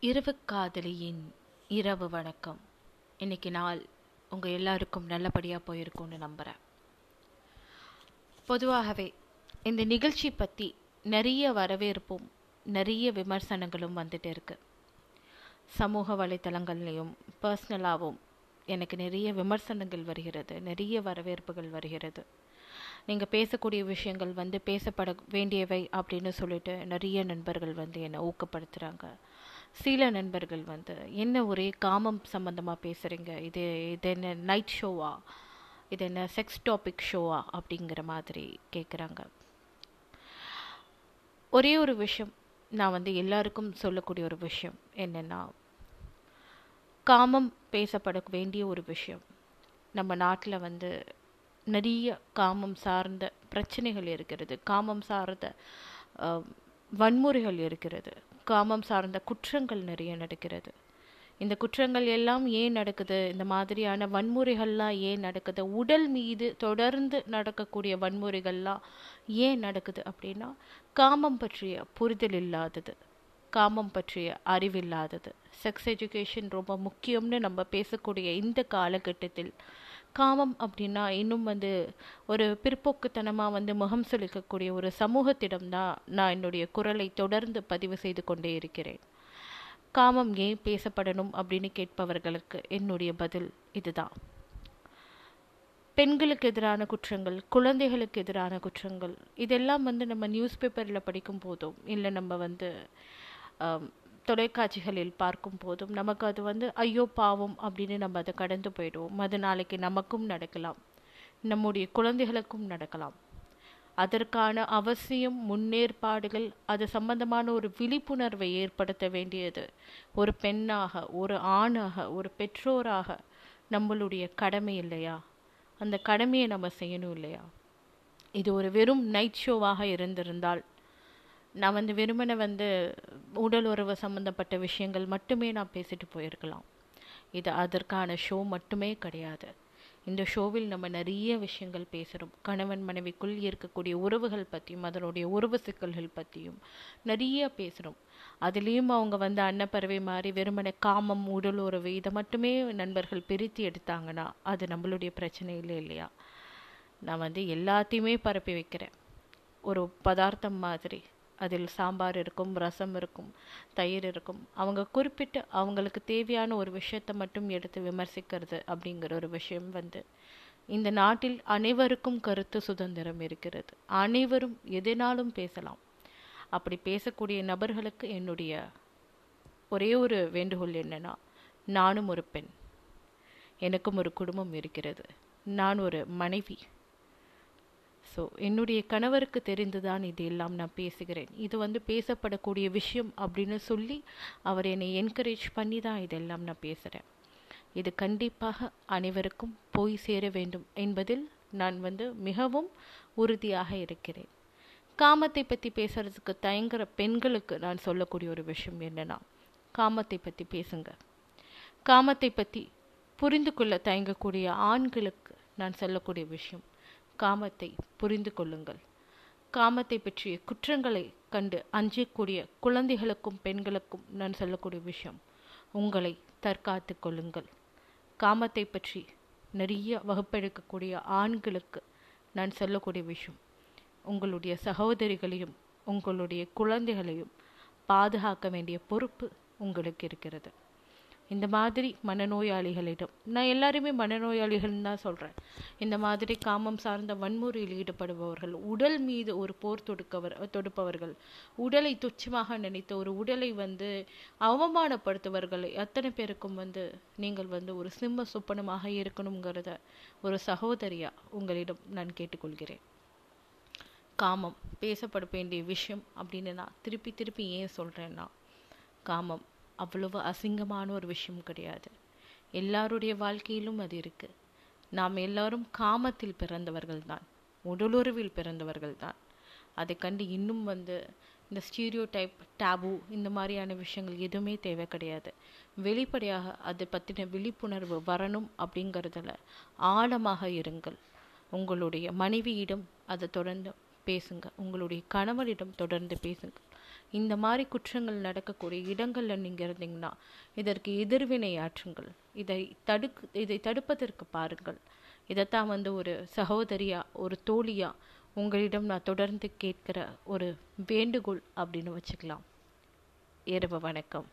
இரவு காதலியின் இரவு வணக்கம். இன்னைக்கு நாள் உங்கள் எல்லாருக்கும் நல்லபடியாக போயிருக்கும்னு நம்புகிறேன் பொதுவாகவே இந்த நிகழ்ச்சி பற்றி நிறைய வரவேற்பும் நிறைய விமர்சனங்களும் வந்துட்டு இருக்கு. சமூக வலைத்தளங்கள்லேயும் பர்சனலாகவும் எனக்கு நிறைய விமர்சனங்கள் வருகிறது நிறைய வரவேற்புகள் வருகிறது. நீங்கள் பேசக்கூடிய விஷயங்கள் வந்து பேசப்பட வேண்டியவை அப்படின்னு சொல்லிட்டு நிறைய நண்பர்கள் வந்து என்னை ஊக்கப்படுத்துகிறாங்க சில நண்பர்கள் வந்து என்ன ஒரே காமம் சம்மந்தமாக பேசுகிறீங்க இது இது என்ன நைட் ஷோவா இது என்ன செக்ஸ் டாபிக் ஷோவா அப்படிங்கிற மாதிரி கேட்குறாங்க ஒரே ஒரு விஷயம் நான் வந்து எல்லாருக்கும் சொல்லக்கூடிய ஒரு விஷயம் என்னென்னா காமம் பேசப்பட வேண்டிய ஒரு விஷயம். நம்ம நாட்டில் வந்து நிறைய காமம் சார்ந்த பிரச்சனைகள் இருக்கிறது. காமம் சார்ந்த வன்முறைகள் இருக்கிறது. காமம் சார்ந்த குற்றங்கள் நிறைய நடக்கிறது. இந்த குற்றங்கள் எல்லாம் ஏன் நடக்குது? இந்த மாதிரியான வன்முறைகள்லாம் ஏன் நடக்குது? உடல் மீது தொடர்ந்து நடக்கக்கூடிய வன்முறைகள்லாம் ஏன் நடக்குது அப்படின்னா காமம் பற்றிய புரிதல் இல்லாதது. காமம் பற்றிய அறிவில்லாதது. செக்ஸ் எஜுகேஷன் ரொம்ப முக்கியம்னு நம்ம பேசக்கூடிய இந்த காலகட்டத்தில் காமம் அப்படின்னா இன்னும் வந்து ஒரு பிற்போக்குத்தனமாக வந்து முகம் சுளிக்கக்கூடிய ஒரு சமூகத்திடம் தான் நான் என்னுடைய குரலை தொடர்ந்து பதிவு செய்து கொண்டே இருக்கிறேன். காமம் ஏன் பேசப்படணும் அப்படின்னு கேட்பவர்களுக்கு என்னுடைய பதில் இதுதான். பெண்களுக்கு எதிரான குற்றங்கள் குழந்தைகளுக்கு எதிரான குற்றங்கள் இதெல்லாம் வந்து நம்ம நியூஸ் பேப்பரில் படிக்கும் போதும் இல்லை நம்ம வந்து தொலைக்காட்சிகளில் பார்க்கும் போதும் நமக்கு அது வந்து ஐயோ பாவம் அப்படின்னு நம்ம அதை கடந்து போயிடுவோம். அது நாளைக்கு நமக்கும் நடக்கலாம். நம்முடைய குழந்தைகளுக்கும் நடக்கலாம். அதற்கான அவசியம் முன்னேற்பாடுகள் அது சம்பந்தமான ஒரு விழிப்புணர்வை ஏற்படுத்த வேண்டியது. ஒரு பெண்ணாக ஒரு ஆணாக ஒரு பெற்றோராக நம்மளுடைய கடமை இல்லையா? அந்த கடமையை நம்ம செய்யணும் இல்லையா? இது ஒரு வெறும் நைட் ஷோவாக இருந்திருந்தால் நான் வந்து வெறுமனை வந்து உடல் உறவு சம்மந்தப்பட்ட விஷயங்கள் மட்டுமே நான் பேசிட்டு போயிருக்கலாம். இது அதற்கான ஷோ மட்டுமே கிடையாது. இந்த ஷோவில் நம்ம நிறைய விஷயங்கள் பேசுகிறோம் கணவன் மனைவிக்குள் இருக்கக்கூடிய உறவுகள் பற்றியும் அதனுடைய உறவு சிக்கல்கள் பற்றியும் நிறைய பேசுகிறோம் அதுலேயும் அவங்க வந்து அன்னப்பறவை மாதிரி வெறுமனை காமம் உடல் உறவு இதை மட்டுமே நண்பர்கள் பிரித்து எடுத்தாங்கன்னா அது நம்மளுடைய பிரச்சனை இல்லை இல்லையா? நான் வந்து எல்லாத்தையுமே பரப்பி வைக்கிறேன். ஒரு பதார்த்தம் மாதிரி. அதில் சாம்பார் இருக்கும் ரசம் இருக்கும் தயிர் இருக்கும். அவங்க குறிப்பிட்டு அவங்களுக்கு தேவையான ஒரு விஷயத்தை மட்டும் எடுத்து விமர்சிக்கிறது அப்படிங்கிற ஒரு விஷயம் வந்து இந்த நாட்டில் அனைவருக்கும் கருத்து சுதந்திரம் இருக்கிறது. அனைவரும் எதனாலும் பேசலாம். அப்படி பேசக்கூடிய நபர்களுக்கு என்னுடைய ஒரே ஒரு வேண்டுகோள் என்னன்னா நானும் ஒரு பெண். எனக்கும் ஒரு குடும்பம் இருக்கிறது. நான் ஒரு மனைவி. ஸோ என்னுடைய கணவருக்கு தெரிந்துதான் இது எல்லாம் நான் பேசுகிறேன். இது வந்து பேசப்படக்கூடிய விஷயம் அப்படின்னு சொல்லி அவர் என்னை என்கரேஜ் பண்ணி தான் இதெல்லாம் நான் பேசுகிறேன் இது கண்டிப்பாக அனைவருக்கும் போய் சேர வேண்டும் என்பதில் நான் வந்து மிகவும் உறுதியாக இருக்கிறேன். காமத்தை பற்றி பேசுறதுக்கு தயங்குற பெண்களுக்கு நான் சொல்லக்கூடிய ஒரு விஷயம் என்னன்னா காமத்தை பற்றி பேசுங்க. காமத்தை பற்றி புரிந்து கொள்ள தயங்கக்கூடிய ஆண்களுக்கு நான் சொல்லக்கூடிய விஷயம் காமத்தை புரிந்து கொள்ளுங்கள். காமத்தை பற்றிய குற்றங்களை கண்டு அஞ்சக்கூடிய குழந்தைகளுக்கும் பெண்களுக்கும் நான் சொல்லக்கூடிய விஷயம் உங்களை தற்காத்து கொள்ளுங்கள். காமத்தை பற்றி நிறைய வகுப்பெடுக்கக்கூடிய ஆண்களுக்கு நான் சொல்லக்கூடிய விஷயம் உங்களுடைய சகோதரிகளையும் உங்களுடைய குழந்தைகளையும் பாதுகாக்க வேண்டிய பொறுப்பு உங்களுக்கு இருக்கிறது. இந்த மாதிரி மனநோயாளிகளிடம். நான் எல்லாருமே மனநோயாளிகள்னு தான் சொல்கிறேன் இந்த மாதிரி காமம் சார்ந்த வன்முறையில் ஈடுபடுபவர்கள் உடல் மீது ஒரு போர் தொடுக்கவர் தொடுப்பவர்கள் உடலை துச்சமாக நினைத்த ஒரு உடலை வந்து அவமானப்படுத்துவர்கள் எத்தனை பேருக்கும் வந்து நீங்கள் வந்து ஒரு சிம்ம சொப்பனமாக இருக்கணுங்கிறத ஒரு சகோதரியா உங்களிடம் நான் கேட்டுக்கொள்கிறேன். காமம் பேசப்பட வேண்டிய விஷயம் அப்படின்னு நான் திருப்பி திருப்பி ஏன் சொல்கிறேன்னா காமம் அவ்வளவு அசிங்கமான ஒரு விஷயம் கிடையாது. எல்லாருடைய வாழ்க்கையிலும் அது இருக்கு. நாம் எல்லாரும் காமத்தில் பிறந்தவர்கள் தான் உடலுறவில் பிறந்தவர்கள் தான் அதை கண்டு இன்னும் வந்து இந்த ஸ்டீரியோ டைப் டேபு இந்த மாதிரியான விஷயங்கள் எதுவுமே தேவை கிடையாது. வெளிப்படையாக அதை பற்றின விழிப்புணர்வு வரணும் அப்படிங்கிறதுல ஆழமாக இருங்கள். உங்களுடைய மனைவியிடம் அதை தொடர்ந்து பேசுங்க. உங்களுடைய கணவரிடம் தொடர்ந்து பேசுங்க. இந்த மாதிரி குற்றங்கள் நடக்கக்கூடிய இடங்களில் நீங்கள் இருந்தீங்கன்னா இதற்கு எதிர்வினை ஆற்றுங்கள். இதை தடுக்கு இதை தடுப்பதற்கு பாருங்கள். இதைத்தான் வந்து ஒரு சகோதரியா ஒரு தோழியா உங்களிடம் நான் தொடர்ந்து கேட்கிற ஒரு வேண்டுகோள் அப்படின்னு வச்சுக்கலாம். இரவு வணக்கம்.